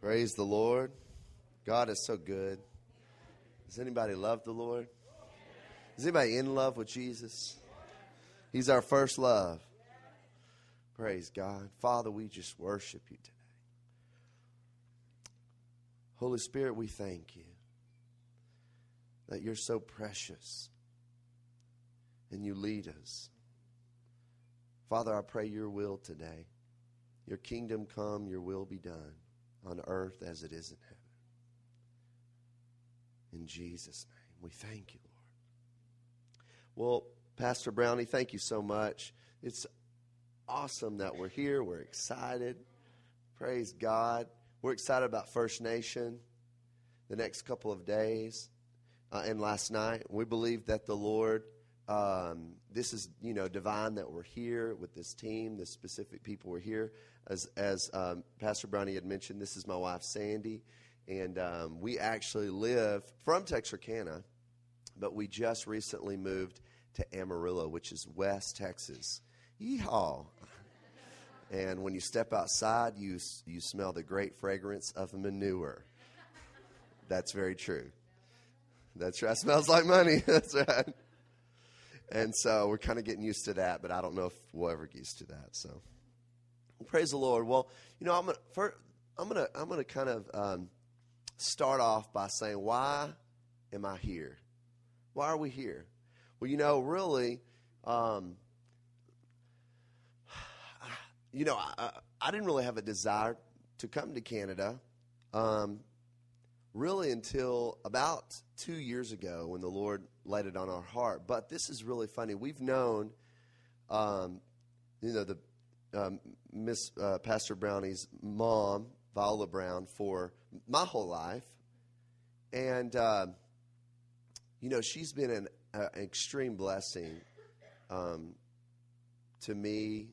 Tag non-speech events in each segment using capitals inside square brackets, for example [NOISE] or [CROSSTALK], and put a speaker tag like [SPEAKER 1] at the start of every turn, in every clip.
[SPEAKER 1] Praise the Lord. God is so good. Does anybody love the Lord? Is anybody in love with Jesus? He's our first love. Praise God. Father, we just worship you today. Holy Spirit, we thank you that you're so precious and you lead us. Father, I pray your will today. Your kingdom come, your will be done on earth as it is in heaven. In Jesus' name, we thank you, Lord. Well, Pastor Brownie, thank you so much. It's awesome that we're here. We're excited. Praise God. We're excited about First Nation the next couple of days uh, and last night. We believe that the Lord, um, this is, you know, divine that we're here with this team, the specific people we're here. As, as um, Pastor Brownie had mentioned, this is my wife, Sandy, and um, we actually live from Texarkana, but we just recently moved to Amarillo, which is West Texas. Yeehaw! And when you step outside, you, you smell the great fragrance of manure. That's very true. That's right. Smells like money. [LAUGHS] That's right. And so we're kind of getting used to that, but I don't know if we'll ever get used to that. So praise the Lord. Well, you know, I'm gonna first, I'm gonna I'm gonna kind of um, start off by saying why am I here? Why are we here? Well, you know, really, um, you know, I, I didn't really have a desire to come to Canada. Um, really until about two years ago when the Lord laid it on our heart. But this is really funny. We've known, um, you know, the um, Miss uh, Pastor Brownie's mom, Viola Brown, for my whole life, and uh, you know she's been an, uh, extreme blessing um, to me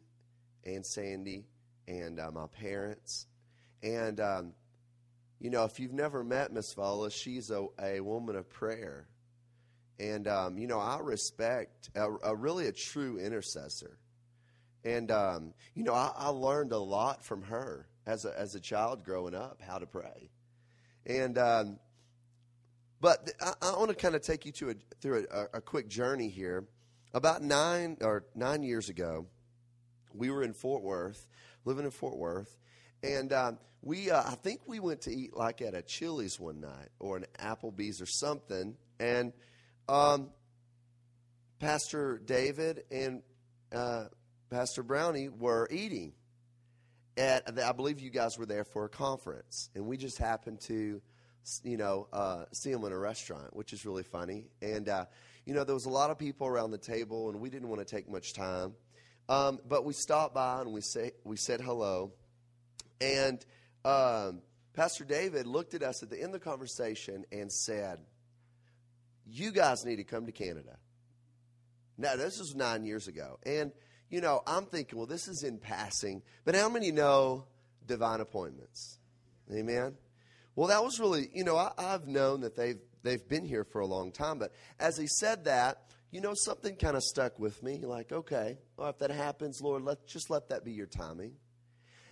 [SPEAKER 1] and Sandy and uh, my parents, and um, you know, if you've never met Miss Viola, she's a, a woman of prayer. And, um, you know, I respect a, a, really a true intercessor. And, um, you know, I, I, learned a lot from her as a, as a child growing up, how to pray. And, um, but I, I want to kind of take you to a, through a, a quick journey here. About nine or nine years ago, we were in Fort Worth, living in Fort Worth, and um, we, uh, I think we went to eat like at a Chili's one night or an Applebee's or something. And um, Pastor David and uh, Pastor Brownie were eating. At, I believe you guys were there for a conference, and we just happened to, you know, uh, see them in a restaurant, which is really funny. And uh, you know, there was a lot of people around the table, and we didn't want to take much time, um, but we stopped by and we say we said hello, and um, Pastor David looked at us at the end of the conversation and said, You guys need to come to Canada. Now, this was nine years ago. And, you know, I'm thinking, well, this is in passing. But how many know divine appointments? Amen? Well, that was really, you know, I, have known that they've, they've been here for a long time. But as he said that, you know, something kind of stuck with me. Like, okay, well, if that happens, Lord, let just let that be your timing.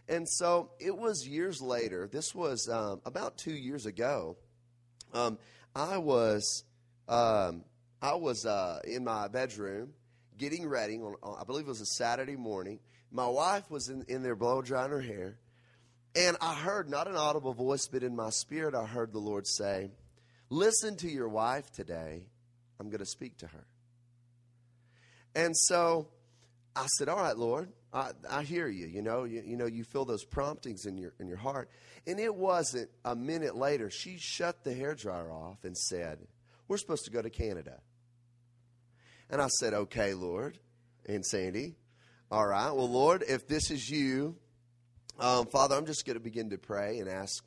[SPEAKER 1] And so it was years later. This was um, about two years ago. Um, I was um, I was uh, in my bedroom getting ready. On, on, I believe it was a Saturday morning. My wife was in, in there blow drying her hair, and I heard not an audible voice, but in my spirit, I heard the Lord say, "Listen to your wife today. I'm going to speak to her." And so I said, "All right, Lord." I, I hear you. You know, you, you know, you feel those promptings in your in your heart. And it wasn't a minute later. She shut the hair dryer off and said, "We're supposed to go to Canada." And I said, "Okay, Lord." And Sandy, all right. Well, Lord, if this is you, um, Father, I'm just going to begin to pray and ask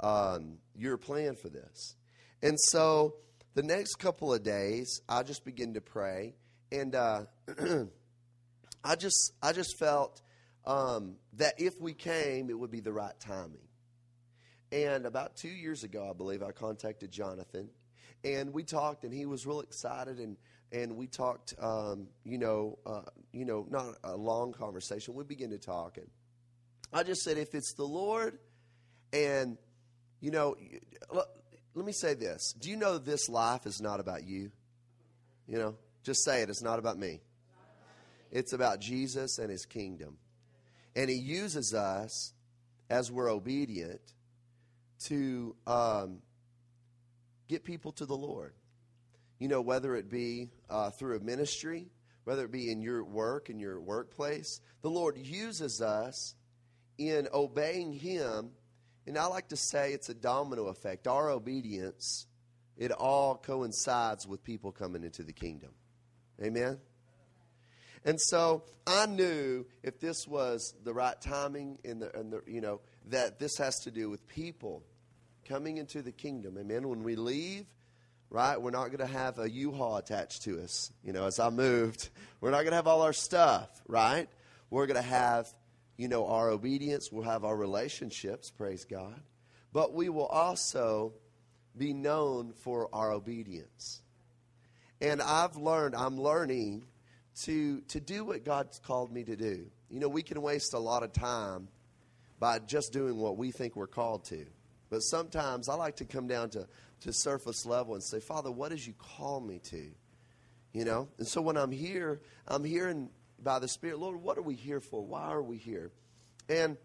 [SPEAKER 1] um, your plan for this. And so the next couple of days, I just begin to pray and. Uh, [CLEARS THROAT] I just I just felt um, that if we came, it would be the right timing. And about two years ago, I believe I contacted Jonathan, and we talked, and he was real excited, and and we talked, um, you know, uh, you know, not a long conversation. We began to talk, and I just said, if it's the Lord, And, you know, let me say this. Do you know this life is not about you? You know, just say it. It's not about me. It's about Jesus and his kingdom. And he uses us as we're obedient to um, get people to the Lord. You know, whether it be uh, through a ministry, whether it be in your work, in your workplace, the Lord uses us in obeying Him. And I like to say it's a domino effect. Our obedience, it all coincides with people coming into the kingdom. Amen? And so I knew if this was the right timing in the, in the you know, that this has to do with people coming into the kingdom. Amen. When we leave, right, we're not going to have a U-Haul attached to us. You know, as I moved, we're not going to have all our stuff, right? We're going to have, you know, our obedience. We'll have our relationships, praise God. But we will also be known for our obedience. And I've learned, I'm learning to, to do what God's called me to do. You know, we can waste a lot of time by just doing what we think we're called to. But sometimes I like to come down to, to surface level and say, Father, what did you call me to? You know? And so when I'm here, I'm hearing by the Spirit, Lord, what are we here for? Why are we here? And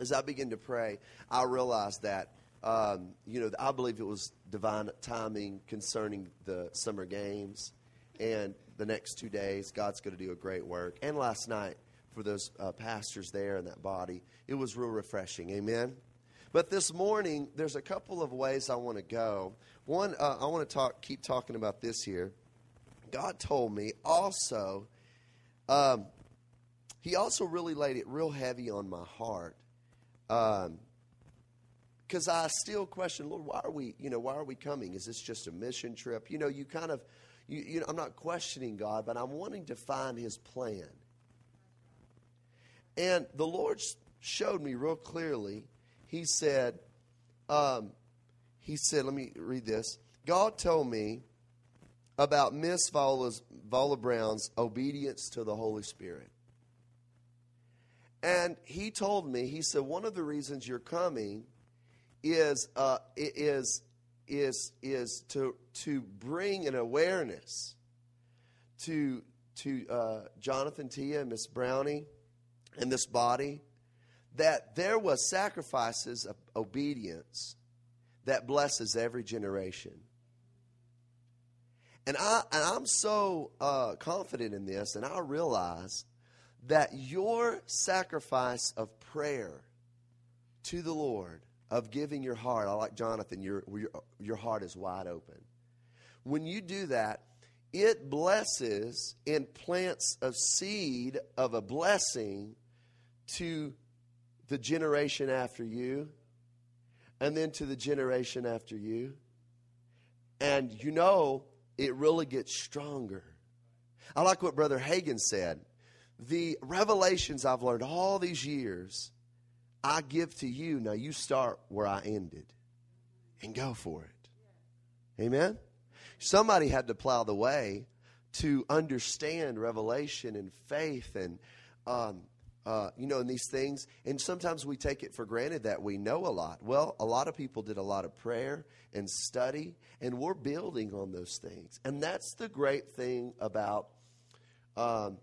[SPEAKER 1] as I begin to pray, I realized that, um, you know, I believe it was divine timing concerning the summer games. And the next two days, God's going to do a great work. And last night, for those uh, pastors there in that body, it was real refreshing. Amen. But this morning, there's a couple of ways I want to go. One, uh, I want to talk, keep talking about this here. God told me also, um, He also really laid it real heavy on my heart. because um, I still question, Lord, why are we, you know, why are we coming? Is this just a mission trip? You know, you kind of, you, you know, I'm not questioning God, but I'm wanting to find His plan. And the Lord showed me real clearly he said, um, he said, let me read this. God told me about Miss Viola Brown's obedience to the Holy Spirit. And he told me, he said, one of the reasons you're coming is, uh, is, is, is to, to bring an awareness to, to uh, Jonathan Tia and Miss Brownie and this body that there was sacrifices of obedience that blesses every generation. And, I, and I'm so uh, confident in this, and I realize that your sacrifice of prayer to the Lord, of giving your heart, I like Jonathan, your, your, your heart is wide open. When you do that, it blesses and plants a seed of a blessing to the generation after you, and then to the generation after you. And you know, it really gets stronger. I like what Brother Hagin said. The revelations I've learned all these years, I give to you. Now you start where I ended and go for it. Amen? Somebody had to plow the way to understand revelation and faith and um, uh, you know, in these things. And sometimes we take it for granted that we know a lot. Well, a lot of people did a lot of prayer and study, and we're building on those things. And that's the great thing about um,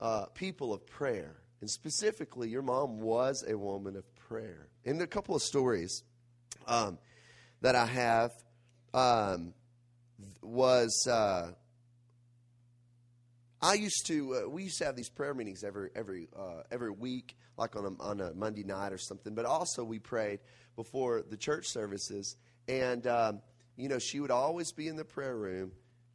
[SPEAKER 1] uh, people of prayer. And specifically, your mom was a woman of prayer. And a couple of stories um, that I have um, was. Uh, I used to. Uh, we used to have these prayer meetings every every uh, every week, like on a, on a Monday night or something. But also we prayed before the church services, and um, you know she would always be in the prayer room,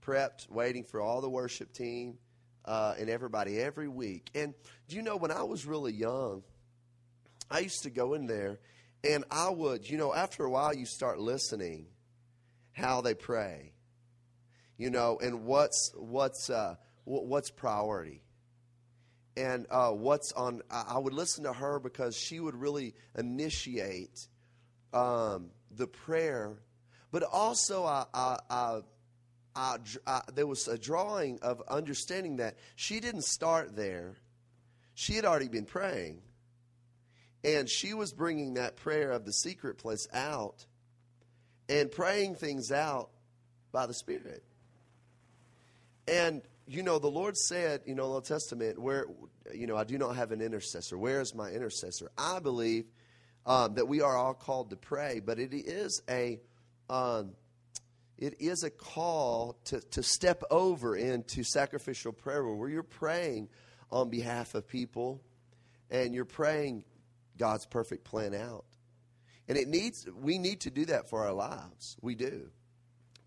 [SPEAKER 1] prepped, waiting for all the worship team uh, and everybody every week. And do you know when I was really young, I used to go in there, and I would, you know, after a while you start listening how they pray, you know, and what's what's uh, what's priority and uh, what's on. I would listen to her because she would really initiate um, the prayer, but also I, I, I, I, there was a drawing of understanding that she didn't start there; she had already been praying, And she was bringing that prayer of the secret place out and praying things out by the Spirit. And, you know, the Lord said, you know, in the Old Testament, where, you know, I do not have an intercessor. Where is my intercessor? I believe um, that we are all called to pray, but it is a. Um, it is a call to, to step over into sacrificial prayer where you're praying on behalf of people and you're praying God's perfect plan out. And it needs we need to do that for our lives. We do.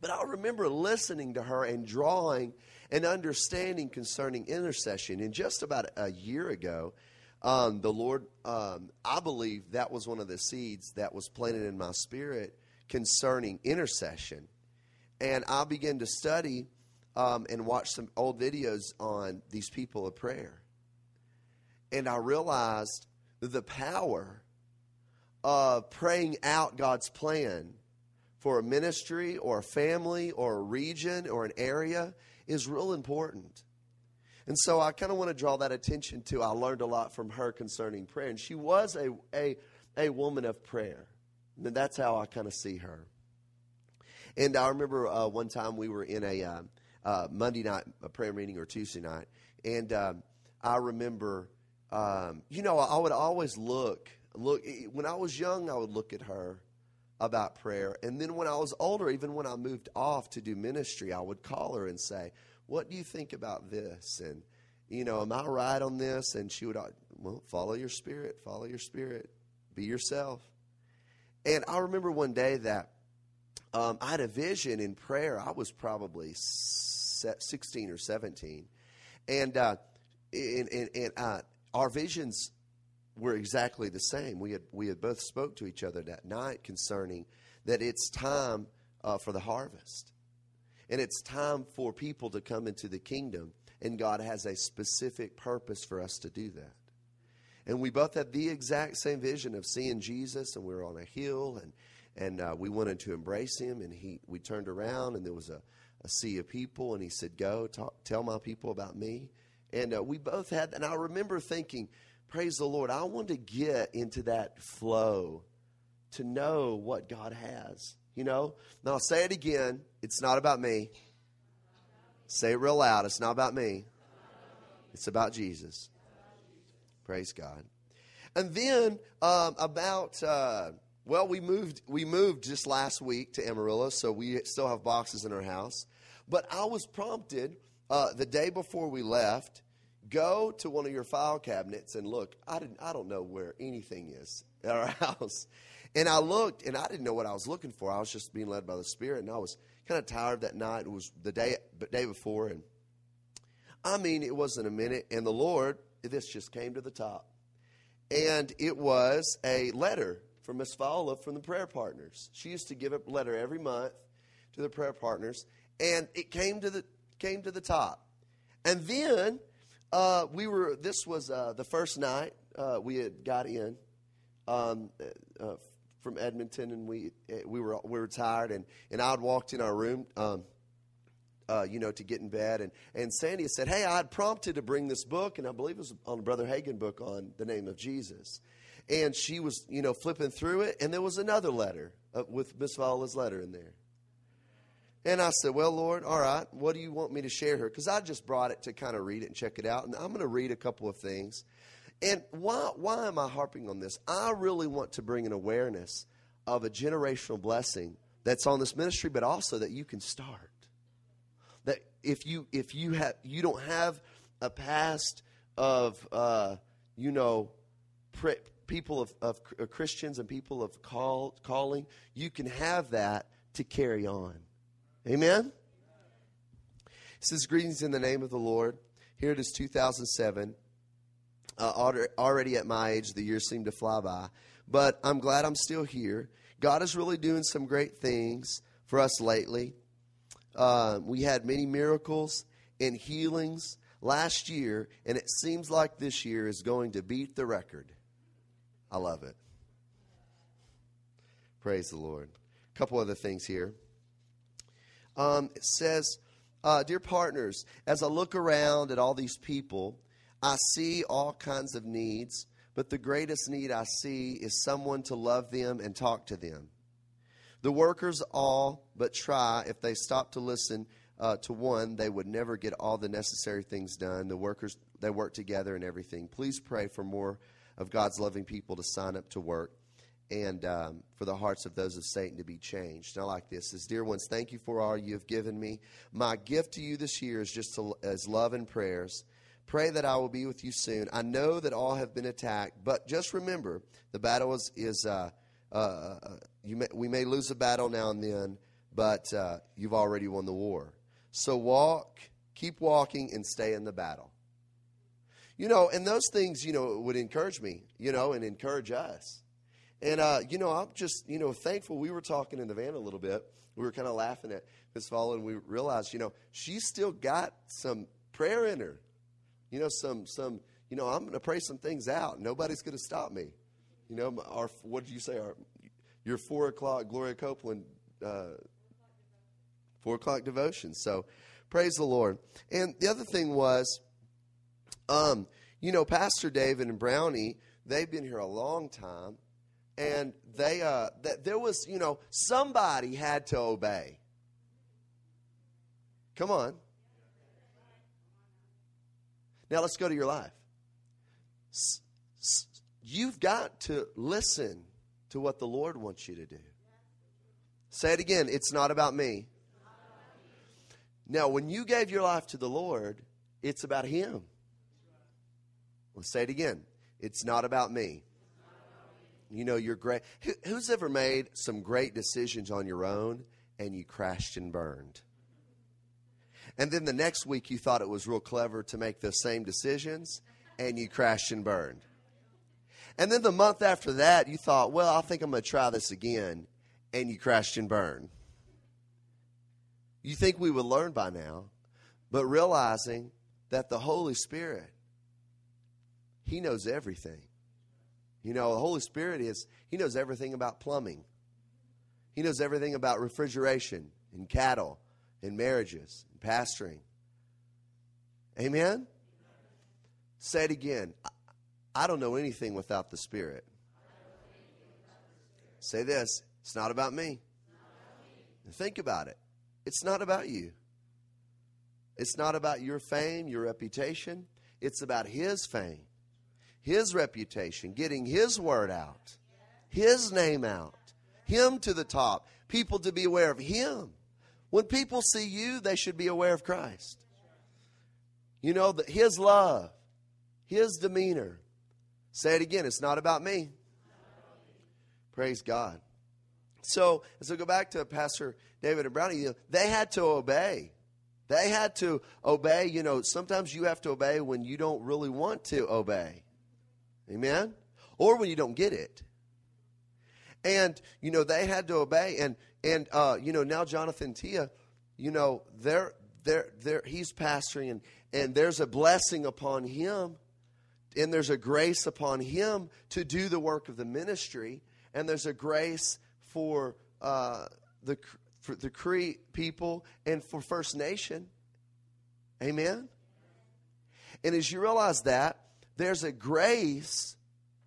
[SPEAKER 1] But I remember listening to her and drawing and understanding concerning intercession. And just about a year ago, um, the Lord, um, I believe that was one of the seeds that was planted in my spirit concerning intercession. And I began to study um, and watch some old videos on these people of prayer. And I realized the power of praying out God's plan for a ministry or a family or a region or an area is real important. And so I kind of want to draw that attention to. I learned a lot from her concerning prayer. And she was a, a, a woman of prayer. And that's how I kind of see her. And I remember uh, one time we were in a uh, uh, Monday night a prayer meeting or Tuesday night. And um, I remember, um, you know, I would always look, look, when I was young, I would look at her about prayer. And then when I was older, even when I moved off to do ministry, I would call her and say, What do you think about this? And, you know, am I right on this? And she would, uh, well, follow your spirit, follow your spirit, be yourself. And I remember one day that um, I had a vision in prayer. I was probably 16 or 17. And, uh, and, and, and uh, our visions were exactly the same. We had, we had both spoke to each other that night concerning that it's time uh, for the harvest. And it's time for people to come into the kingdom. And God has a specific purpose for us to do that. And we both had the exact same vision of seeing Jesus, and we were on a hill, and and uh, we wanted to embrace him. And he, we turned around, and there was a, a sea of people, and he said, "Go, talk, tell my people about me." And uh, we both had, and I remember thinking, "Praise the Lord!" I want to get into that flow, to know what God has. You know. Now I'll say it again. It's not about me. Say it real loud. It's not about me. It's about Jesus. Praise God. And then um, about. Uh, well, we moved we moved just last week to Amarillo, so we still have boxes in our house. But I was prompted uh, the day before we left, go to one of your file cabinets and look. I didn't I don't know where anything is [LAUGHS] at our house. And I looked and I didn't know what I was looking for. I was just being led by the Spirit and I was kind of tired that night. It was the day day before and I mean it wasn't a minute and the Lord this just came to the top. And it was a letter from Miss Fowler from the prayer partners. She used to give a letter every month to the prayer partners, and it came to the came to the top. And then uh, we were. This was uh, the first night uh, we had got in um, uh, from Edmonton, and we we were we were tired, and and I had walked in our room. Um, uh, you know, to get in bed. And, and Sandy said, Hey, I had prompted to bring this book, and I believe it was on Brother Hagin book on the name of Jesus. And she was, you know, flipping through it, and there was another letter uh, with Miss Viola's letter in there. And I said, Well, Lord, all right, what do you want me to share here? Because I just brought it to kind of read it and check it out. And I'm going to read a couple of things. And why, why am I harping on this? I really want to bring an awareness of a generational blessing that's on this ministry, but also that you can start. That if you if you have you don't have a past of uh, you know people of, of, of Christians and people of call, calling, you can have that to carry on. Amen? It says, Greetings in the name of the Lord. Here it is 2007. Uh, already at my age, the years seem to fly by. But I'm glad I'm still here. God is really doing some great things for us lately. Uh, we had many miracles and healings last year, and it seems like this year is going to beat the record. I love it. Praise the Lord. A couple other things here. Um, it says, uh, Dear partners, as I look around at all these people, I see all kinds of needs, but the greatest need I see is someone to love them and talk to them. The workers all but try, if they stop to listen uh, to one, they would never get all the necessary things done. The workers, they work together and everything. Please pray for more of God's loving people to sign up to work and um, for the hearts of those of Satan to be changed. And I like this. As dear ones, thank you for all you have given me. My gift to you this year is just to, as love and prayers. Pray that I will be with you soon. I know that all have been attacked, but just remember the battle is, is uh, uh, uh may, we may lose a battle now and then, but uh, you've already won the war. So walk, keep walking, and stay in the battle. You know, and those things, you know, would encourage me, you know, and encourage us. And, uh, you know, I'm just, you know, thankful. We were talking in the van a little bit. We were kind of laughing at Miss Fall, and we realized, you know, she's still got some prayer in her. You know, some, some, you know, I'm going to pray some things out. Nobody's going to stop me. You know, our, what did you say? Our, your four o'clock Gloria Copeland, uh, four o'clock devotion. So praise the Lord. And the other thing was, um, you know, Pastor David and Brownie, they've been here a long time and they uh, that there was you know somebody had to obey. Come on. Now let's go to your life. You've got to listen to what the lord wants you to do. Say it again. It's not about me. Now when you gave your life to the lord it's about him. Let's say it again. It's not about me you know, you're great. Who's ever made some great decisions on your own and you crashed and burned? And then the next week you thought it was real clever to make the same decisions and you crashed and burned. And then the month after that you thought, well, I think I'm going to try this again and you crashed and burned. You think we would learn by now, but realizing that the Holy Spirit, He knows everything. You know, the Holy Spirit is, He knows everything about plumbing, He knows everything about refrigeration and cattle and marriages and pastoring. Amen? Say it again. I don't know anything without the Spirit. Say this it's not about me. Think about it. It's not about you. It's not about your fame, your reputation. It's about His fame his reputation, getting his word out, his name out, him to the top, people to be aware of him. When people see you, they should be aware of Christ. You know, that his love, his demeanor. Say it again, it's not about me. Praise God. So, as I go back to Pastor David and Brownie, you know, they had to obey. They had to obey. You know, sometimes you have to obey when you don't really want to obey. Amen? Or when you don't get it. And, you know, they had to obey. And, and uh, you know, now Jonathan Tia, you know, they're, they're, they're, he's pastoring, and, and there's a blessing upon him, and there's a grace upon him to do the work of the ministry, and there's a grace for uh, the, for the Cree people and for First Nation. Amen? And as you realize that, there's a grace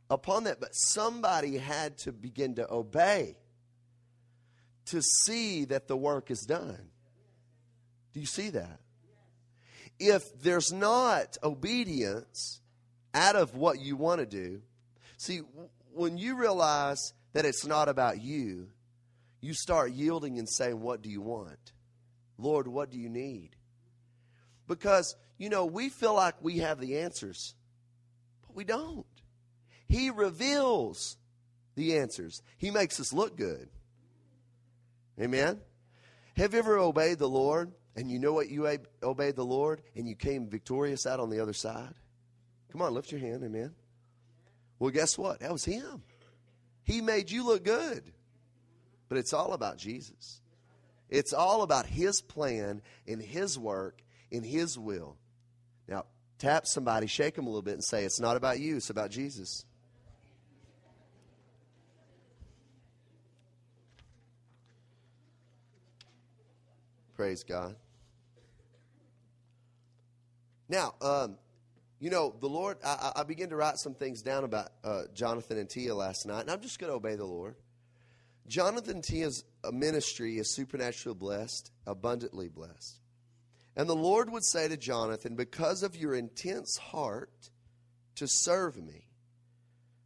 [SPEAKER 1] upon that, but somebody had to begin to obey to see that the work is done. Do you see that? If there's not obedience out of what you want to do, see, when you realize that it's not about you, you start yielding and saying, What do you want? Lord, what do you need? Because, you know, we feel like we have the answers we don't. He reveals the answers, He makes us look good. Amen? Have you ever obeyed the Lord and you know what you obeyed the Lord and you came victorious out on the other side? Come on, lift your hand. Amen. Well, guess what? That was Him. He made you look good. But it's all about Jesus. It's all about His plan and His work and His will. Tap somebody, shake them a little bit, and say, It's not about you, it's about Jesus. Praise God. Now, um, you know, the Lord, I, I began to write some things down about uh, Jonathan and Tia last night, and I'm just going to obey the Lord. Jonathan Tia's ministry is supernaturally blessed, abundantly blessed. And the Lord would say to Jonathan, Because of your intense heart to serve me,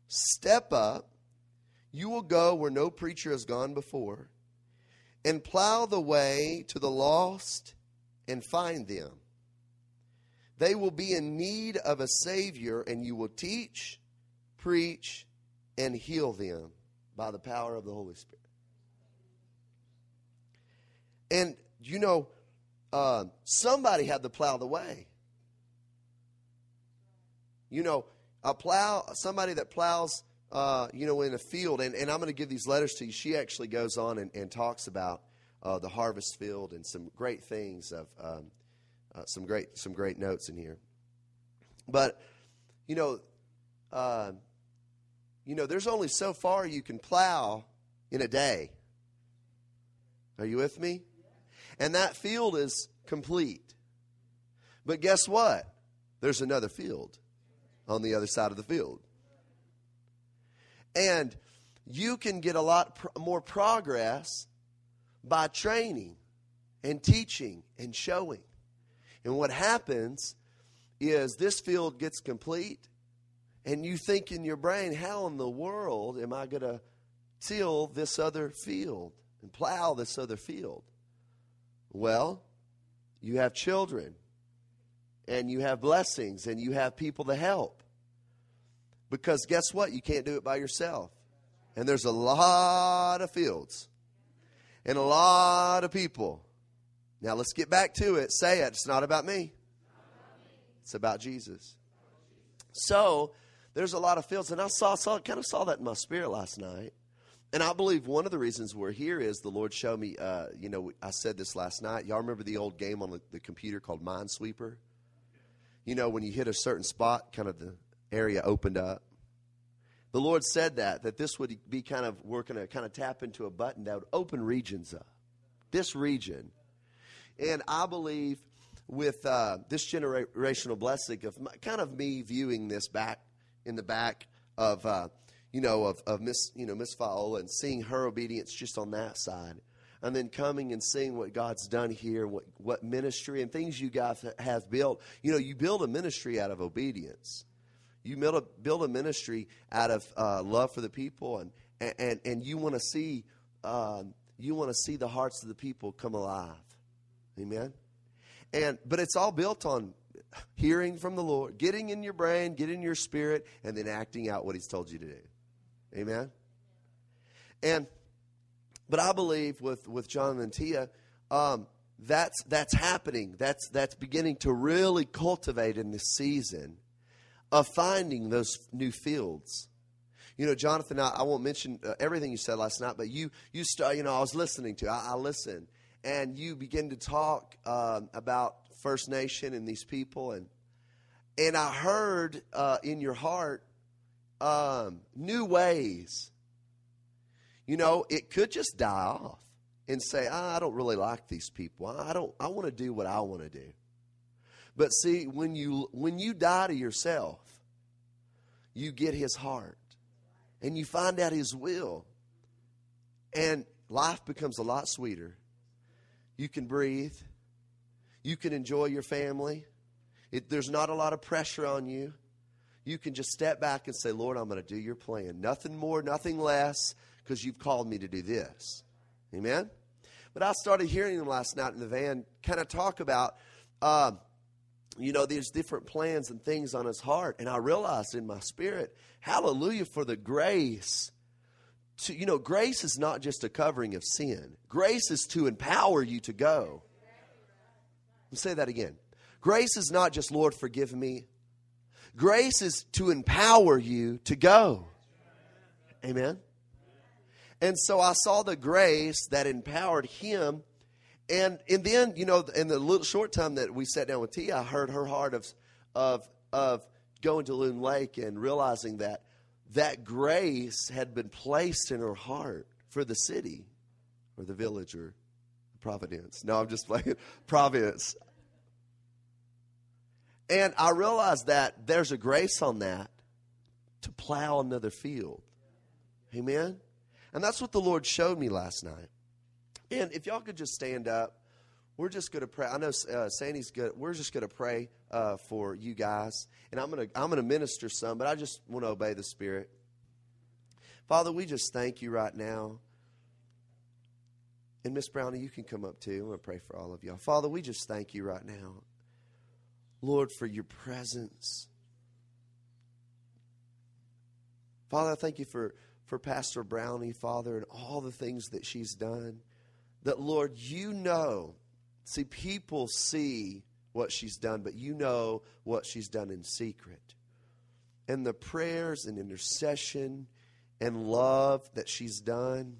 [SPEAKER 1] step up. You will go where no preacher has gone before, and plow the way to the lost and find them. They will be in need of a Savior, and you will teach, preach, and heal them by the power of the Holy Spirit. And, you know, uh, somebody had to plow the way. You know, a plow, somebody that plows, uh, you know, in a field, and, and I'm going to give these letters to you. She actually goes on and, and talks about uh, the harvest field and some great things of um, uh, some great some great notes in here. But you know, uh, you know, there's only so far you can plow in a day. Are you with me? And that field is complete. But guess what? There's another field on the other side of the field. And you can get a lot more progress by training and teaching and showing. And what happens is this field gets complete, and you think in your brain, how in the world am I going to till this other field and plow this other field? Well, you have children, and you have blessings, and you have people to help. Because guess what? You can't do it by yourself. And there's a lot of fields and a lot of people. Now let's get back to it. Say it. It's not about me, it's about Jesus. So there's a lot of fields, and I saw, saw kind of saw that in my spirit last night. And I believe one of the reasons we're here is the Lord showed me, uh, you know, I said this last night. Y'all remember the old game on the, the computer called Minesweeper? You know, when you hit a certain spot, kind of the area opened up. The Lord said that, that this would be kind of, we're going to kind of tap into a button that would open regions up. This region. And I believe with uh, this generational blessing of my, kind of me viewing this back in the back of, uh, you know, of, of Miss, you know, Miss Viola and seeing her obedience just on that side. And then coming and seeing what God's done here, what, what ministry and things you guys have built. You know, you build a ministry out of obedience. You build a, build a ministry out of uh, love for the people, and, and, and you want to see um, you want to see the hearts of the people come alive. Amen. And but it's all built on hearing from the Lord, getting in your brain, getting in your spirit, and then acting out what He's told you to do. Amen. And but I believe with with John and Tia, um, that's that's happening. That's that's beginning to really cultivate in this season of finding those new fields. You know, Jonathan, I, I won't mention uh, everything you said last night, but you, you start, you know, I was listening to, I, I listened, and you begin to talk um, about First Nation and these people, and and I heard uh, in your heart um, new ways. You know, it could just die off and say, ah, I don't really like these people. I don't. I want to do what I want to do. But see, when you when you die to yourself, you get his heart and you find out his will. And life becomes a lot sweeter. You can breathe. You can enjoy your family. It, there's not a lot of pressure on you. You can just step back and say, Lord, I'm going to do your plan. Nothing more, nothing less, because you've called me to do this. Amen? But I started hearing him last night in the van kind of talk about um, you know, there's different plans and things on his heart. And I realized in my spirit, hallelujah for the grace. To, you know, grace is not just a covering of sin, grace is to empower you to go. Let say that again. Grace is not just, Lord, forgive me. Grace is to empower you to go. Amen. And so I saw the grace that empowered him and and then you know in the little short time that we sat down with Tia, I heard her heart of of of going to Loon Lake and realizing that that grace had been placed in her heart for the city or the village or Providence. No, I'm just playing [LAUGHS] Providence. And I realized that there's a grace on that to plow another field. Amen? And that's what the Lord showed me last night. And if y'all could just stand up, we're just going to pray. I know uh, Sandy's good. We're just going to pray uh, for you guys, and I'm going to I'm going to minister some, but I just want to obey the Spirit. Father, we just thank you right now. And Miss Brownie, you can come up too. I'm going to pray for all of y'all. Father, we just thank you right now, Lord, for your presence. Father, I thank you for, for Pastor Brownie, Father, and all the things that she's done. That, Lord, you know. See, people see what she's done, but you know what she's done in secret. And the prayers and intercession and love that she's done.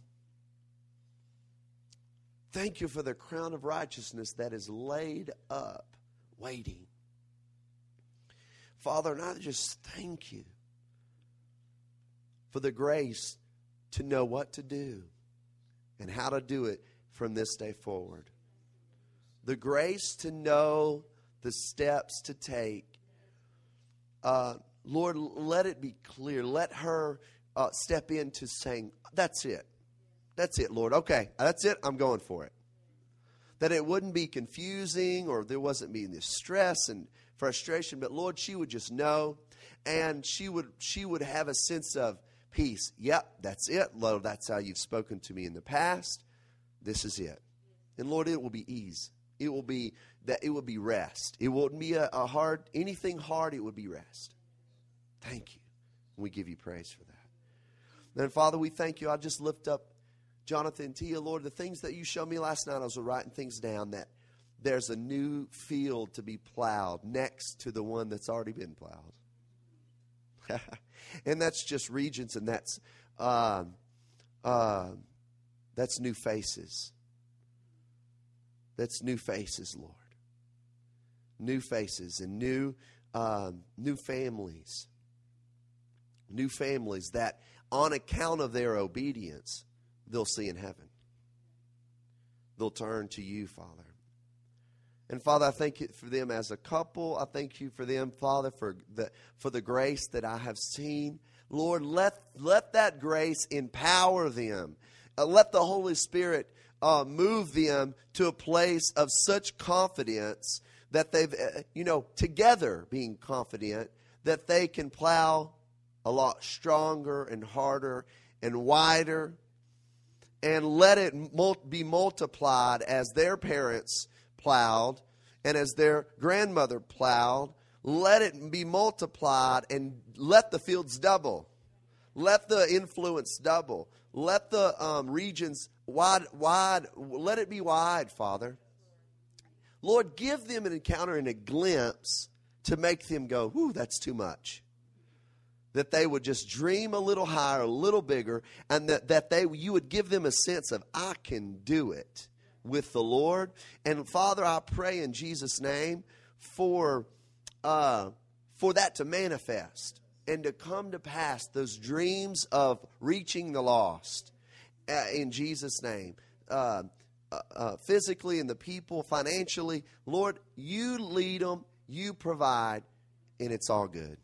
[SPEAKER 1] Thank you for the crown of righteousness that is laid up, waiting. Father, and I just thank you for the grace to know what to do and how to do it from this day forward. The grace to know the steps to take. Uh, Lord, let it be clear. Let her uh, step into saying, That's it. That's it, Lord. Okay, that's it. I'm going for it. That it wouldn't be confusing or there wasn't being this stress and frustration, but Lord, she would just know and she would she would have a sense of peace. Yep, that's it. Lord, that's how you've spoken to me in the past. This is it. And Lord, it will be ease. It will be that it will be rest. It won't be a, a hard anything hard, it would be rest. Thank you. We give you praise for that. Then, Father, we thank you. I just lift up Jonathan Tia, Lord, the things that you showed me last night. I was writing things down that there's a new field to be plowed next to the one that's already been plowed. [LAUGHS] and that's just regions, and that's uh, uh, that's new faces. That's new faces, Lord. New faces and new um, new families. New families that on account of their obedience, they'll see in heaven. They'll turn to you, Father. And Father, I thank you for them as a couple. I thank you for them, Father, for the for the grace that I have seen. Lord, let let that grace empower them. Uh, let the Holy Spirit uh, move them to a place of such confidence that they've, uh, you know, together being confident that they can plow a lot stronger and harder and wider. And let it be multiplied as their parents plowed and as their grandmother plowed. Let it be multiplied and let the fields double. Let the influence double. Let the um, regions wide, wide, let it be wide, Father. Lord, give them an encounter and a glimpse to make them go, whoo, that's too much that they would just dream a little higher, a little bigger, and that, that they you would give them a sense of I can do it with the Lord. And Father, I pray in Jesus' name for uh, for that to manifest and to come to pass those dreams of reaching the lost uh, in Jesus' name. Uh, uh, uh physically and the people, financially, Lord, you lead them, you provide, and it's all good.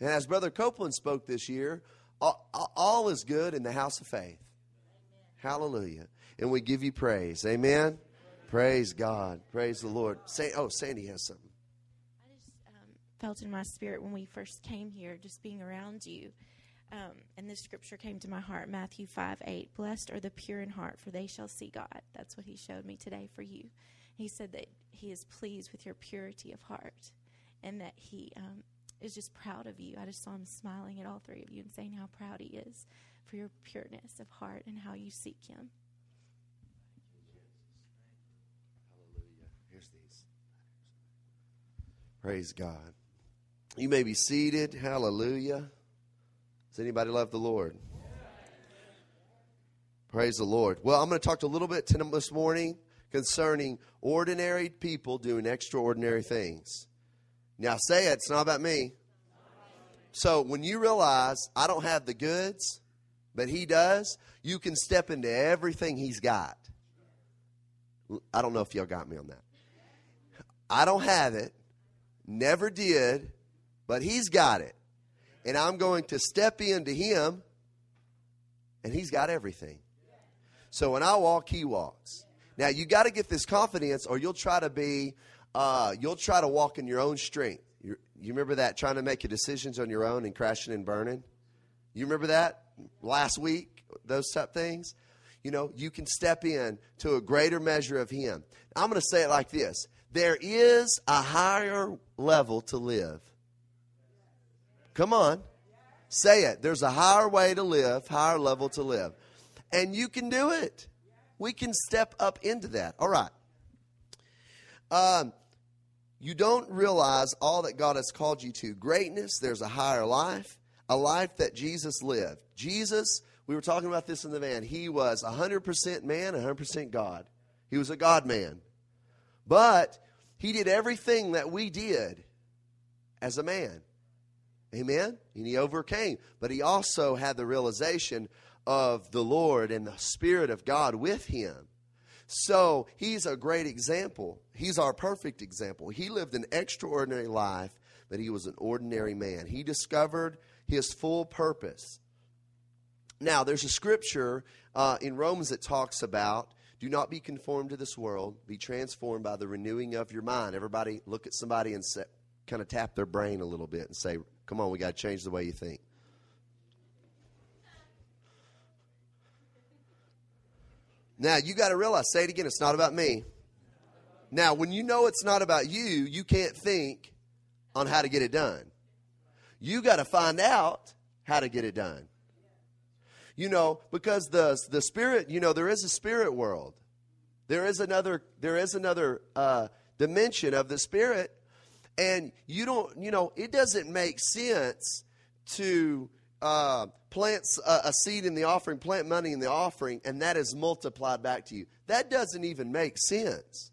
[SPEAKER 1] And as Brother Copeland spoke this year, all, all is good in the house of faith. Hallelujah. And we give you praise. Amen. Praise God. Praise the Lord. Say, oh, Sandy has something.
[SPEAKER 2] I just um, felt in my spirit when we first came here, just being around you. Um, and this scripture came to my heart Matthew 5 8. Blessed are the pure in heart, for they shall see God. That's what he showed me today for you. He said that he is pleased with your purity of heart and that he um, is just proud of you. I just saw him smiling at all three of you and saying how proud he is for your pureness of heart and how you seek him.
[SPEAKER 1] Hallelujah. Here's these. Praise God. You may be seated. Hallelujah. Does anybody love the Lord? Praise the Lord. Well, I'm going to talk a little bit this morning concerning ordinary people doing extraordinary things. Now say it, it's not about me. So when you realize I don't have the goods, but he does, you can step into everything he's got. I don't know if y'all got me on that. I don't have it, never did, but He's got it. And I'm going to step into Him, and He's got everything. So when I walk, He walks. Now you got to get this confidence, or you'll try to be, uh, you'll try to walk in your own strength. you you remember that trying to make your decisions on your own and crashing and burning? You remember that last week? Those type things. You know, you can step in to a greater measure of Him. I'm going to say it like this: There is a higher level to live. Come on, say it. There's a higher way to live, higher level to live, and you can do it we can step up into that. All right. Um, you don't realize all that God has called you to. Greatness, there's a higher life, a life that Jesus lived. Jesus, we were talking about this in the van, he was 100% man, 100% God. He was a God man. But he did everything that we did as a man. Amen? And he overcame. But he also had the realization of the Lord and the Spirit of God with him. So he's a great example. He's our perfect example. He lived an extraordinary life, but he was an ordinary man. He discovered his full purpose. Now, there's a scripture uh, in Romans that talks about do not be conformed to this world, be transformed by the renewing of your mind. Everybody look at somebody and say, kind of tap their brain a little bit and say, come on, we got to change the way you think. Now, you got to realize, say it again, it's not about me. Now, when you know it's not about you, you can't think on how to get it done. You got to find out how to get it done. You know, because the the spirit, you know, there is a spirit world. There is another there is another uh, dimension of the spirit, and you don't, you know, it doesn't make sense to uh, plants a, a, seed in the offering, plant money in the offering, and that is multiplied back to you. That doesn't even make sense.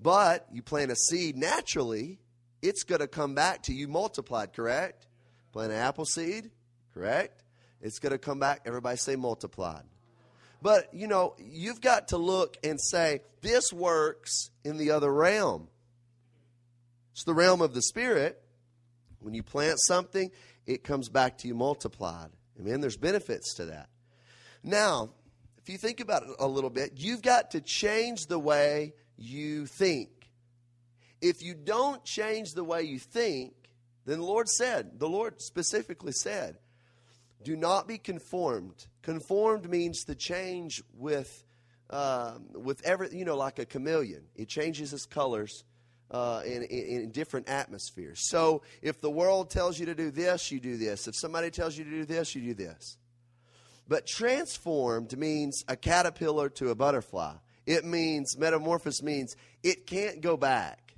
[SPEAKER 1] But you plant a seed naturally, it's going to come back to you multiplied, correct? Plant an apple seed, correct? It's going to come back. Everybody say multiplied. But, you know, you've got to look and say, this works in the other realm. It's the realm of the Spirit. When you plant something, it comes back to you multiplied. Amen. There's benefits to that. Now, if you think about it a little bit, you've got to change the way you think. If you don't change the way you think, then the Lord said, the Lord specifically said, do not be conformed. Conformed means to change with, um, with every, you know, like a chameleon. It changes its colors uh, in, in, in, different atmospheres. So if the world tells you to do this, you do this. If somebody tells you to do this, you do this. But transformed means a caterpillar to a butterfly. It means, metamorphosis means it can't go back.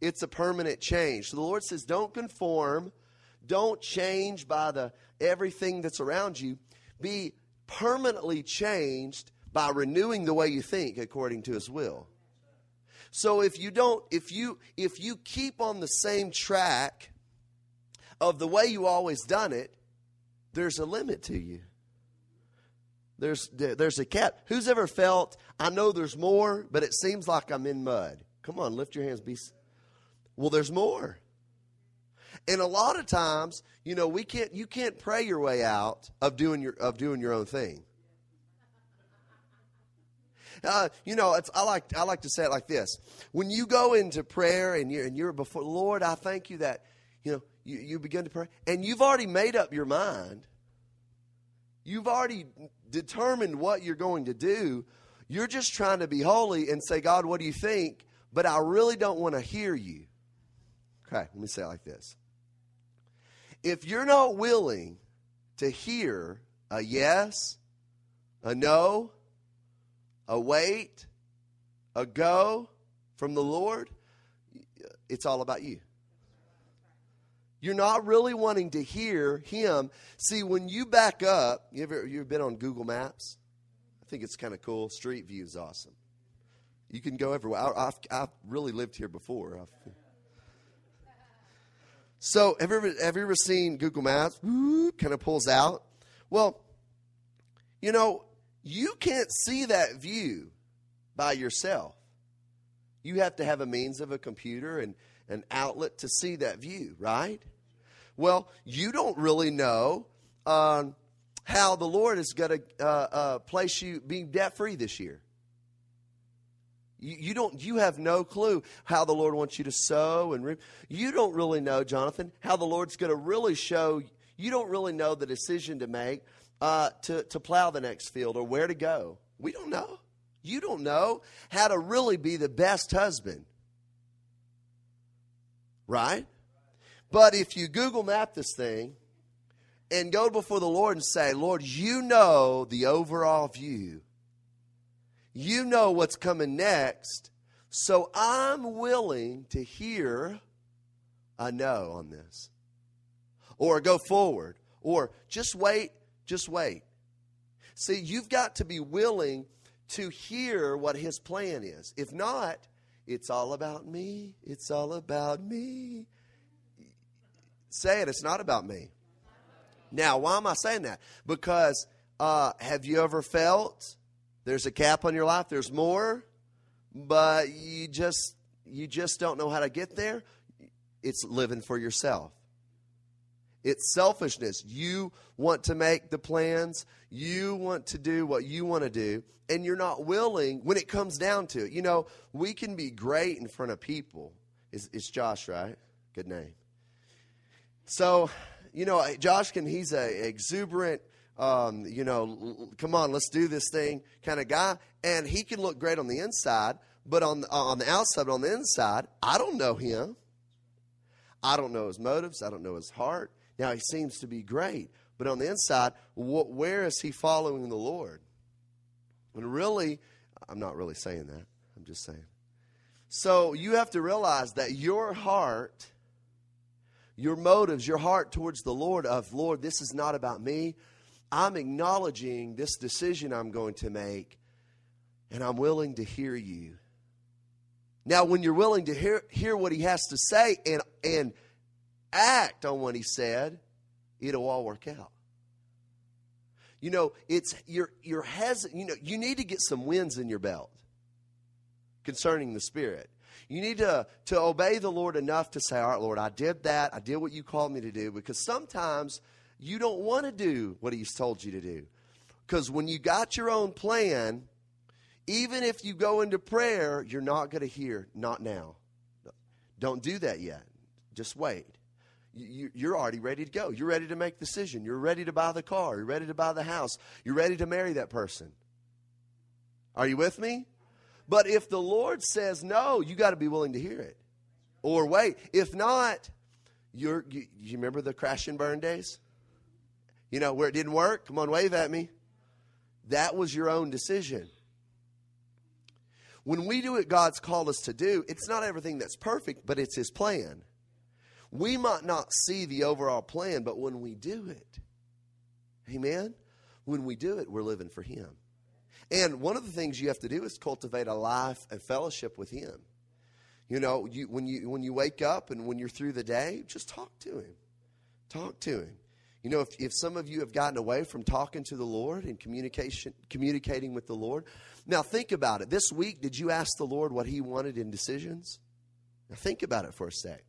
[SPEAKER 1] It's a permanent change. So the Lord says, don't conform, don't change by the everything that's around you. Be permanently changed by renewing the way you think according to his will. So if you don't, if you if you keep on the same track of the way you always done it, there's a limit to you. There's there's a cap. Who's ever felt? I know there's more, but it seems like I'm in mud. Come on, lift your hands. Be well. There's more. And a lot of times, you know, we can't. You can't pray your way out of doing your of doing your own thing. Uh, you know, I like I like to say it like this: When you go into prayer and you're and you're before Lord, I thank you that you know you, you begin to pray and you've already made up your mind. You've already determined what you're going to do. You're just trying to be holy and say, God, what do you think? But I really don't want to hear you. Okay, let me say it like this. If you're not willing to hear a yes, a no, a wait, a go from the Lord, it's all about you. You're not really wanting to hear Him. See, when you back up, you ever you've been on Google Maps? I think it's kind of cool. Street View is awesome. You can go everywhere. I, have I've really lived here before. I've, so, have you, ever, have you ever seen Google Maps? kind of pulls out. Well, you know, you can't see that view by yourself. You have to have a means of a computer and, an outlet to see that view, right? Well, you don't really know um, how the Lord is going to uh, uh, place you being debt free this year. You, you, don't. You have no clue how the Lord wants you to sow and reap. You don't really know, Jonathan, how the Lord's going to really show. You don't really know the decision to make uh, to to plow the next field or where to go. We don't know. You don't know how to really be the best husband, right? But if you Google Map this thing and go before the Lord and say, Lord, you know the overall view. You know what's coming next. So I'm willing to hear a no on this. Or go forward. Or just wait, just wait. See, you've got to be willing to hear what his plan is. If not, it's all about me. It's all about me. Say it, it's not about me. Now, why am I saying that? Because uh, have you ever felt there's a cap on your life, there's more, but you just you just don't know how to get there? It's living for yourself. It's selfishness. You want to make the plans, you want to do what you want to do, and you're not willing when it comes down to it. You know, we can be great in front of people. It's, it's Josh, right? Good name. So, you know, Josh can, he's a exuberant, um, you know, come on, let's do this thing kind of guy. And he can look great on the inside, but on, on the outside, on the inside, I don't know him. I don't know his motives. I don't know his heart. Now, he seems to be great, but on the inside, wh- where is he following the Lord? And really, I'm not really saying that. I'm just saying. So you have to realize that your heart your motives, your heart towards the Lord of, Lord, this is not about me. I'm acknowledging this decision I'm going to make, and I'm willing to hear you. Now, when you're willing to hear, hear what he has to say and, and act on what he said, it'll all work out. You know, it's you're you're hesitant, you know, you need to get some wins in your belt concerning the spirit. You need to, to obey the Lord enough to say, All right, Lord, I did that. I did what you called me to do. Because sometimes you don't want to do what He's told you to do. Because when you got your own plan, even if you go into prayer, you're not going to hear, not now. Don't do that yet. Just wait. You're already ready to go. You're ready to make the decision. You're ready to buy the car. You're ready to buy the house. You're ready to marry that person. Are you with me? But if the Lord says no, you got to be willing to hear it. Or wait. If not, you're, you, you remember the crash and burn days? You know, where it didn't work? Come on, wave at me. That was your own decision. When we do what God's called us to do, it's not everything that's perfect, but it's His plan. We might not see the overall plan, but when we do it, amen? When we do it, we're living for Him. And one of the things you have to do is cultivate a life and fellowship with Him. You know, you, when, you, when you wake up and when you're through the day, just talk to Him. Talk to Him. You know, if, if some of you have gotten away from talking to the Lord and communication, communicating with the Lord, now think about it. This week, did you ask the Lord what He wanted in decisions? Now think about it for a sec.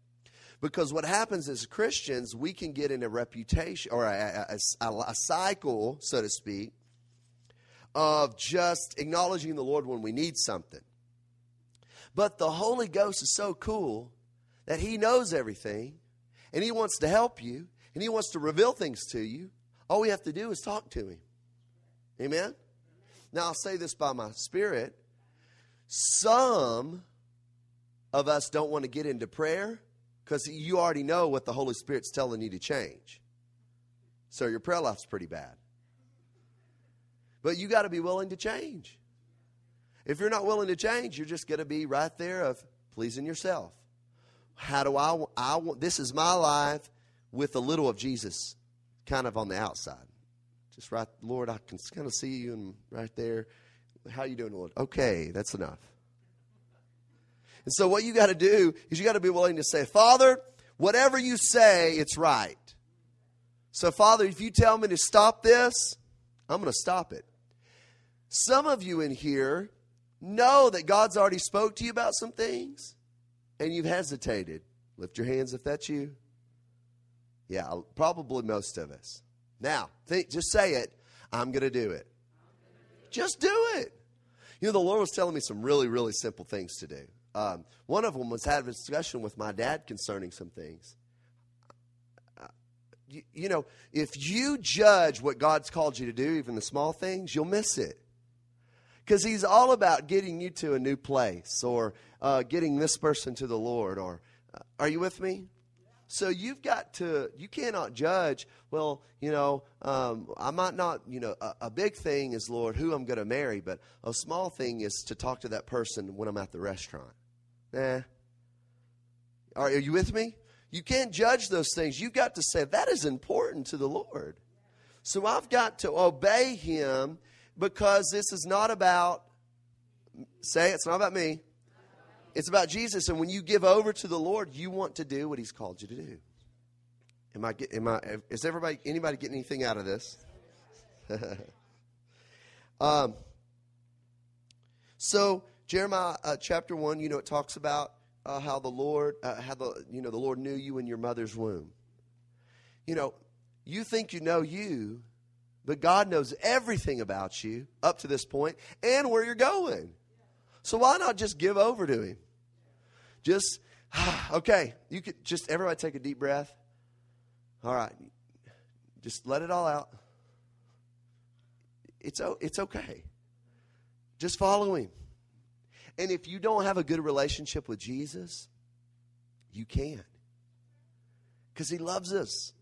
[SPEAKER 1] Because what happens as Christians, we can get in a reputation or a, a, a, a cycle, so to speak, of just acknowledging the Lord when we need something. But the Holy Ghost is so cool that He knows everything and He wants to help you and He wants to reveal things to you. All we have to do is talk to Him. Amen? Now, I'll say this by my spirit. Some of us don't want to get into prayer because you already know what the Holy Spirit's telling you to change. So your prayer life's pretty bad. But you got to be willing to change. If you're not willing to change, you're just going to be right there of pleasing yourself. How do I, I want, this is my life with a little of Jesus kind of on the outside. Just right, Lord, I can kind of see you and right there. How you doing, Lord? Okay, that's enough. And so what you got to do is you got to be willing to say, Father, whatever you say, it's right. So, Father, if you tell me to stop this, I'm going to stop it. Some of you in here know that God's already spoke to you about some things. and you've hesitated. Lift your hands if that's you. Yeah, probably most of us. Now, think, just say it. I'm going to do it. Just do it. You know, the Lord was telling me some really, really simple things to do. Um, one of them was having a discussion with my dad concerning some things. Uh, you, you know, if you judge what God's called you to do, even the small things, you'll miss it because he's all about getting you to a new place or uh, getting this person to the Lord. Or uh, are you with me? So you've got to, you cannot judge, well, you know, um, I might not, you know, a, a big thing is, Lord, who I'm going to marry, but a small thing is to talk to that person when I'm at the restaurant. Nah. Are, are you with me? You can't judge those things. You've got to say, that is important to the Lord. So I've got to obey Him because this is not about, say it's not about me. It's about Jesus. And when you give over to the Lord, you want to do what He's called you to do. Am I, am I, is everybody, anybody getting anything out of this? [LAUGHS] um, so Jeremiah uh, chapter one, you know, it talks about uh, how the Lord, uh, how the, you know, the Lord knew you in your mother's womb. You know, you think you know you, but God knows everything about you up to this point and where you're going. So why not just give over to Him? Just, [SIGHS] okay, you could just, everybody take a deep breath. All right, just let it all out. It's, it's okay. Just follow Him. And if you don't have a good relationship with Jesus, you can. Because He loves us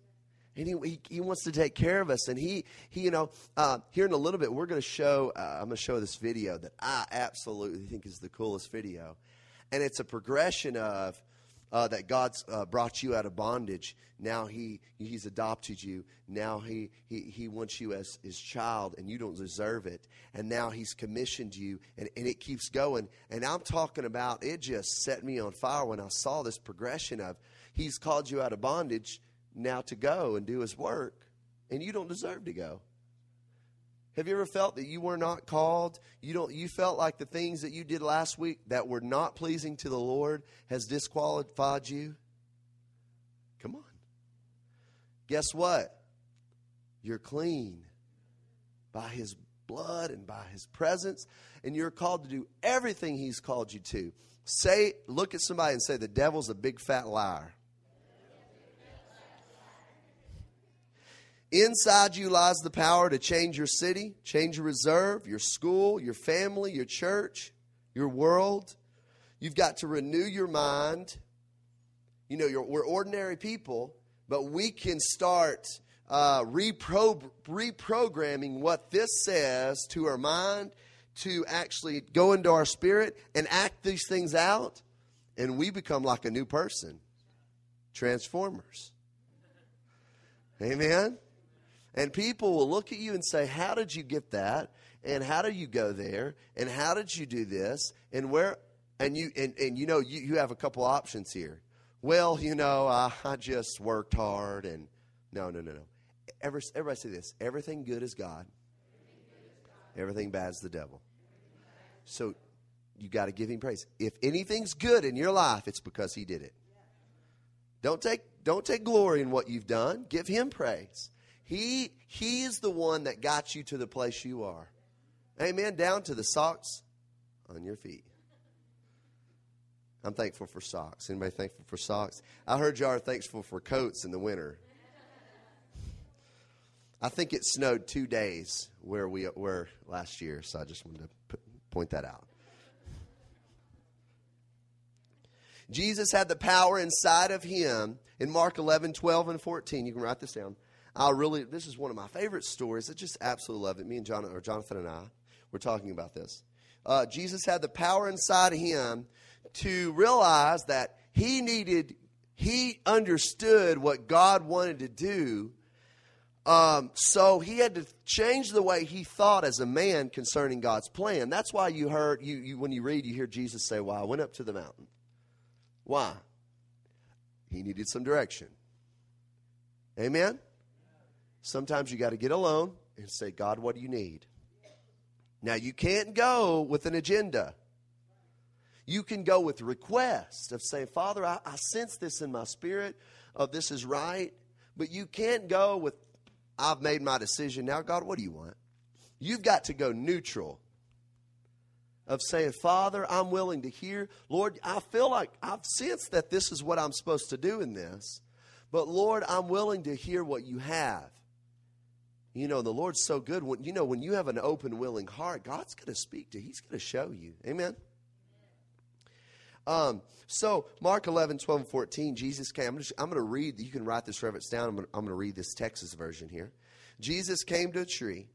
[SPEAKER 1] and he, he, he, wants to take care of us and he, he you know uh, here in a little bit we're going to show uh, i'm going to show this video that i absolutely think is the coolest video and it's a progression of uh, that god's uh, brought you out of bondage. Now he he's adopted you. Now he, he he wants you as his child and you don't deserve it. And now he's commissioned you and, and it keeps going. And i'm talking about it just set me on fire when i saw this progression of he's called you out of bondage now to go and do his work, and you don't deserve to go. Have you ever felt that you were not called? You don't you felt like the things that you did last week that were not pleasing to the Lord has disqualified you? Come on. Guess what? You're clean by his blood and by his presence, and you're called to do everything he's called you to. Say, look at somebody and say, The devil's a big fat liar. Inside you lies the power to change your city, change your reserve, your school, your family, your church, your world. You've got to renew your mind. You know, we're ordinary people, but we can start uh, repro- reprogramming what this says to our mind to actually go into our spirit and act these things out, and we become like a new person. Transformers. Amen? And people will look at you and say, How did you get that? And how did you go there? And how did you do this? And where and you and, and you know you, you have a couple options here. Well, you know, I, I just worked hard and no, no, no, no. Every, everybody say this. Everything good is God. Everything bad is the devil. So you got to give him praise. If anything's good in your life, it's because he did it. Don't take don't take glory in what you've done. Give him praise. He, he is the one that got you to the place you are. Amen. Down to the socks on your feet. I'm thankful for socks. Anybody thankful for socks? I heard y'all are thankful for coats in the winter. I think it snowed two days where we were last year, so I just wanted to point that out. Jesus had the power inside of him in Mark 11, 12, and 14. You can write this down. I really, this is one of my favorite stories. I just absolutely love it. Me and John, or Jonathan and I were talking about this. Uh, Jesus had the power inside of him to realize that he needed, he understood what God wanted to do. Um, so he had to change the way he thought as a man concerning God's plan. That's why you heard you, you when you read, you hear Jesus say, "Well, I went up to the mountain." Why? He needed some direction. Amen. Sometimes you got to get alone and say, God, what do you need? Now, you can't go with an agenda. You can go with request of saying, Father, I, I sense this in my spirit of this is right. But you can't go with, I've made my decision. Now, God, what do you want? You've got to go neutral of saying, Father, I'm willing to hear. Lord, I feel like I've sensed that this is what I'm supposed to do in this. But Lord, I'm willing to hear what you have. You know, the Lord's so good. When, you know, when you have an open, willing heart, God's going to speak to you. He's going to show you. Amen? Um, so, Mark 11, 12, and 14, Jesus came. I'm, I'm going to read, you can write this reference down. I'm going, to, I'm going to read this Texas version here. Jesus came to a tree,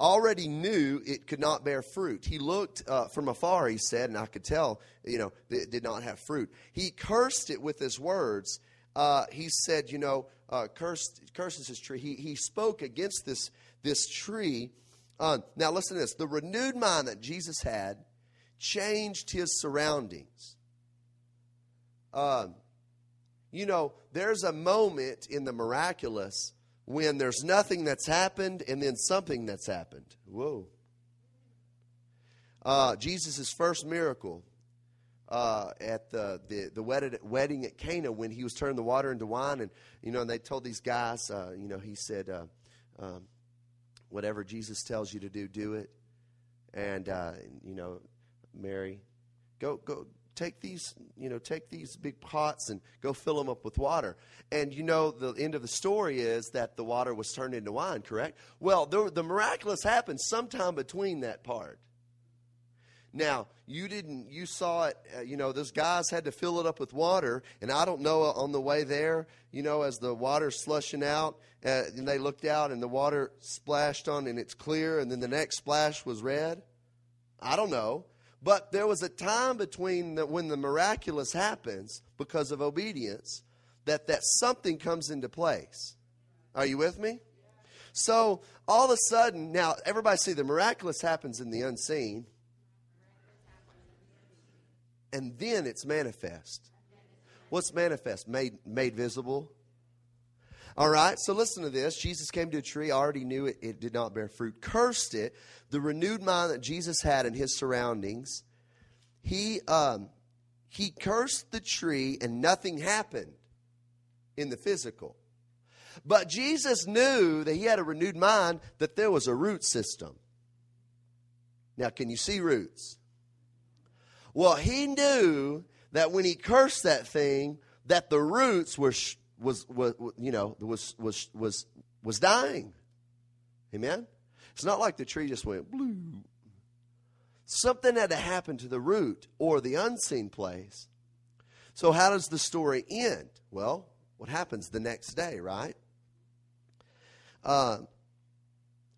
[SPEAKER 1] already knew it could not bear fruit. He looked uh, from afar, he said, and I could tell, you know, it did not have fruit. He cursed it with his words. Uh, he said, you know, uh, cursed, curses his tree. He, he spoke against this, this tree. Uh, now, listen to this. The renewed mind that Jesus had changed his surroundings. Um, you know, there's a moment in the miraculous when there's nothing that's happened and then something that's happened. Whoa. Uh, Jesus' first miracle uh, at the, the, the wedded, wedding at Cana when he was turning the water into wine. And, you know, and they told these guys, uh, you know, he said, uh, um, whatever Jesus tells you to do, do it. And, uh, you know, Mary, go, go, take these, you know, take these big pots and go fill them up with water. And you know, the end of the story is that the water was turned into wine, correct? Well, the, the miraculous happened sometime between that part. Now, you didn't, you saw it, uh, you know, those guys had to fill it up with water. And I don't know uh, on the way there, you know, as the water's slushing out, uh, and they looked out and the water splashed on and it's clear, and then the next splash was red. I don't know. But there was a time between the, when the miraculous happens because of obedience that that something comes into place. Are you with me? So all of a sudden, now everybody see the miraculous happens in the unseen, and then it's manifest. What's manifest? Made made visible. All right, so listen to this. Jesus came to a tree, already knew it, it did not bear fruit, cursed it. The renewed mind that Jesus had in his surroundings, he, um, he cursed the tree and nothing happened in the physical. But Jesus knew that he had a renewed mind that there was a root system. Now, can you see roots? Well, he knew that when he cursed that thing, that the roots were was, was you know was was was was dying. Amen. It's not like the tree just went blue. Something had to happen to the root or the unseen place. So how does the story end? Well, what happens the next day, right? Uh,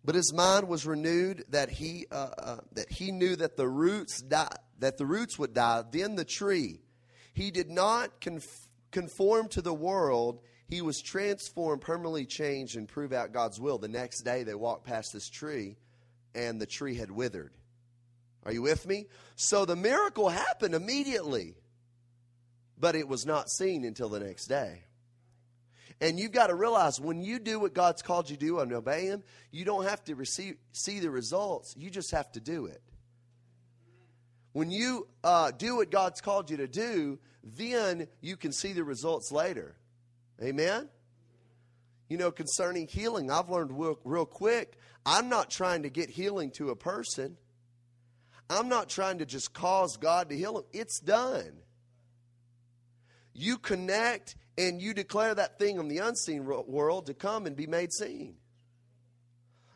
[SPEAKER 1] but his mind was renewed that he uh, uh, that he knew that the roots die, that the roots would die. Then the tree. He did not conform to the world, he was transformed, permanently changed, and prove out God's will. The next day, they walked past this tree, and the tree had withered. Are you with me? So the miracle happened immediately, but it was not seen until the next day. And you've got to realize when you do what God's called you to do and obey Him, you don't have to receive, see the results. You just have to do it. When you uh, do what God's called you to do, then you can see the results later. Amen? You know, concerning healing, I've learned real, real quick I'm not trying to get healing to a person. I'm not trying to just cause God to heal them. It's done. You connect and you declare that thing in the unseen world to come and be made seen.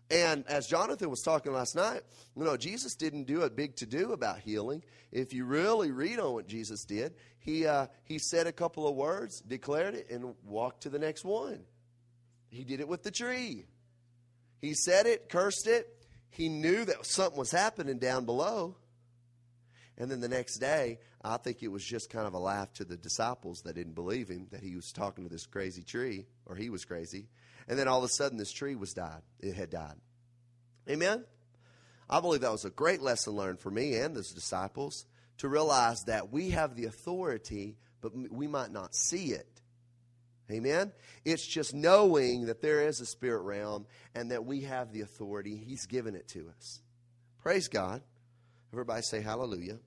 [SPEAKER 1] And as Jonathan was talking last night, you know, Jesus didn't do a big to do about healing. If you really read on what Jesus did, he, uh, he said a couple of words, declared it, and walked to the next one. He did it with the tree. He said it, cursed it. He knew that something was happening down below. And then the next day, I think it was just kind of a laugh to the disciples that didn't believe him that he was talking to this crazy tree, or he was crazy. And then all of a sudden, this tree was died. It had died. Amen? I believe that was a great lesson learned for me and those disciples to realize that we have the authority, but we might not see it. Amen? It's just knowing that there is a spirit realm and that we have the authority. He's given it to us. Praise God. Everybody say hallelujah.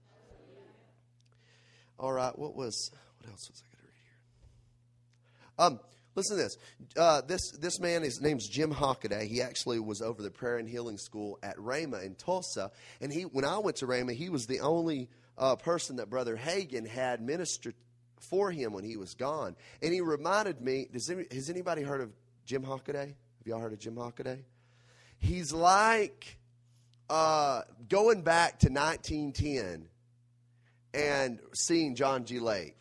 [SPEAKER 1] All right, what was what else was I going to read here? Um, listen to this. Uh, this this man, his name's Jim Hockaday. He actually was over the prayer and healing school at Rhema in Tulsa, and he when I went to Rhema, he was the only uh, person that Brother Hagin had ministered for him when he was gone. And he reminded me. Does any, has anybody heard of Jim Hockaday? Have y'all heard of Jim Hockaday? He's like uh, going back to 1910 and seeing John G. Lake.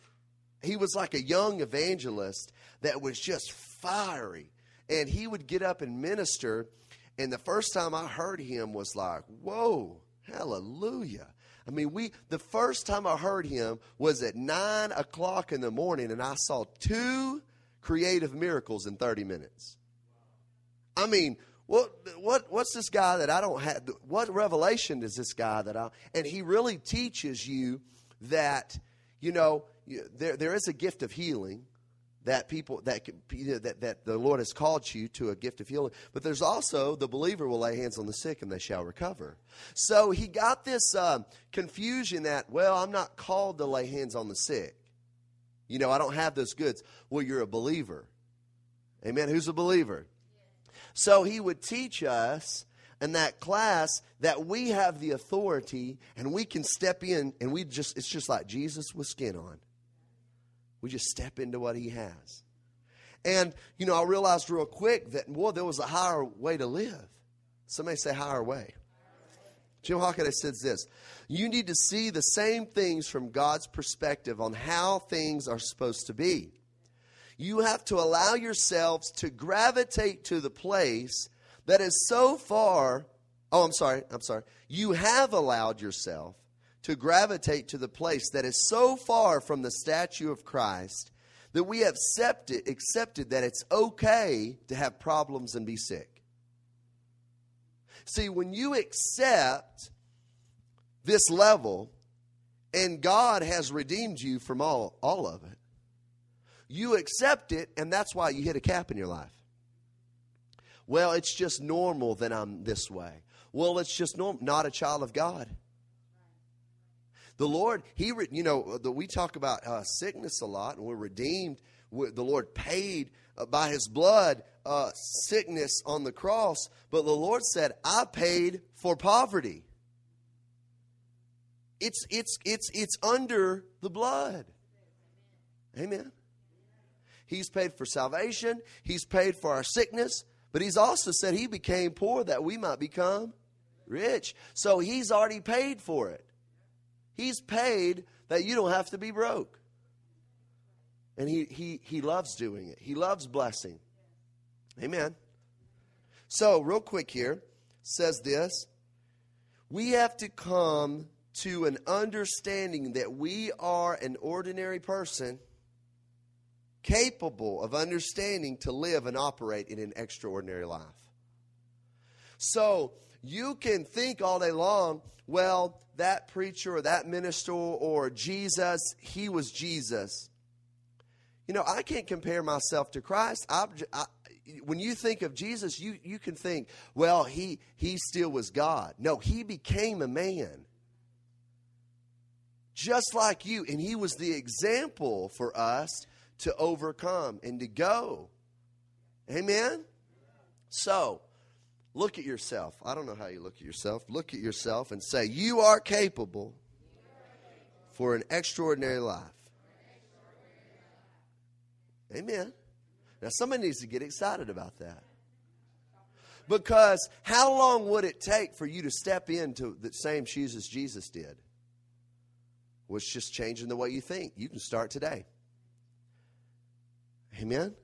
[SPEAKER 1] He was like a young evangelist that was just fiery. And he would get up and minister. And the first time I heard him was like, whoa, hallelujah. I mean, we the first time I heard him was at nine o'clock in the morning, and I saw two creative miracles in 30 minutes. I mean, what what what's this guy that I don't have? What revelation does this guy that I? And he really teaches you that you know there there is a gift of healing that people that that that the Lord has called you to a gift of healing. But there's also the believer will lay hands on the sick and they shall recover. So he got this uh, confusion that well, I'm not called to lay hands on the sick. You know, I don't have those goods. Well, you're a believer. Amen. Who's a believer? So he would teach us in that class that we have the authority and we can step in and we just it's just like Jesus with skin on. We just step into what he has. And, you know, I realized real quick that, well, there was a higher way to live. Somebody say higher way. Jim Hockaday says this You need to see the same things from God's perspective on how things are supposed to be. You have to allow yourselves to gravitate to the place that is so far. Oh, I'm sorry. I'm sorry. You have allowed yourself to gravitate to the place that is so far from the statue of Christ that we have accepted, accepted that it's okay to have problems and be sick. See, when you accept this level, and God has redeemed you from all, all of it, you accept it, and that's why you hit a cap in your life. Well, it's just normal that I'm this way. Well, it's just normal. Not a child of God. The Lord, He, you know, we talk about uh, sickness a lot, and we're redeemed. The Lord paid uh, by His blood uh, sickness on the cross, but the Lord said, "I paid for poverty." It's it's it's it's under the blood. Amen. He's paid for salvation. He's paid for our sickness. But he's also said he became poor that we might become rich. So he's already paid for it. He's paid that you don't have to be broke. And he, he, he loves doing it, he loves blessing. Amen. So, real quick here, says this we have to come to an understanding that we are an ordinary person capable of understanding to live and operate in an extraordinary life. So, you can think all day long, well, that preacher or that minister or Jesus, he was Jesus. You know, I can't compare myself to Christ. I, I, when you think of Jesus, you, you can think, well, he, he still was God. No, he became a man. Just like you. And he was the example for us to overcome and to go. Amen? So, Look at yourself. I don't know how you look at yourself. Look at yourself and say, You are capable for an extraordinary life. Amen. Now, somebody needs to get excited about that. Because how long would it take for you to step into the same shoes as Jesus did? Was just changing the way you think. You can start today. Amen.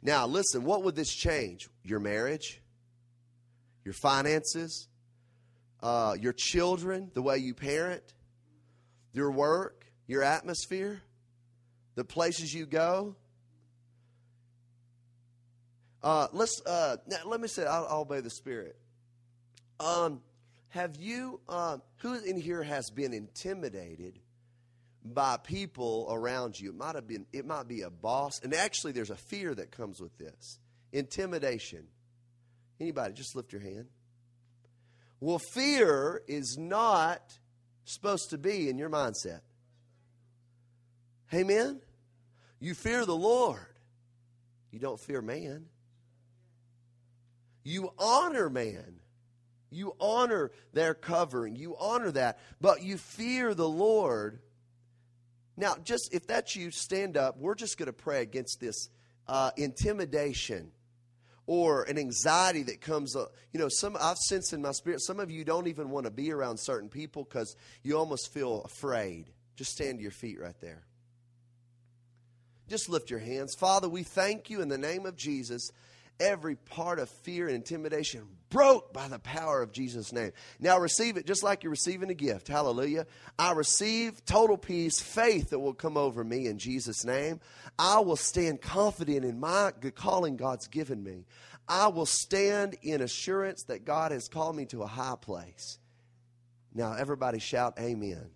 [SPEAKER 1] Now, listen, what would this change? Your marriage? Your finances, uh, your children, the way you parent, your work, your atmosphere, the places you go. Uh, let's uh, let me say I'll, I'll, obey the Spirit. Um, have you uh, who in here has been intimidated by people around you? It might have been it might be a boss, and actually, there's a fear that comes with this intimidation. Anybody, just lift your hand. Well, fear is not supposed to be in your mindset. Amen? You fear the Lord. You don't fear man. You honor man. You honor their covering. You honor that. But you fear the Lord. Now, just if that's you, stand up. We're just going to pray against this uh, intimidation or an anxiety that comes up. You know, some I've sensed in my spirit, some of you don't even want to be around certain people because you almost feel afraid. Just stand to your feet right there. Just lift your hands. Father, we thank you in the name of Jesus. Every part of fear and intimidation broke by the power of Jesus' name. Now receive it just like you're receiving a gift. Hallelujah. I receive total peace, faith that will come over me in Jesus' name. I will stand confident in my calling God's given me. I will stand in assurance that God has called me to a high place. Now, everybody shout, Amen.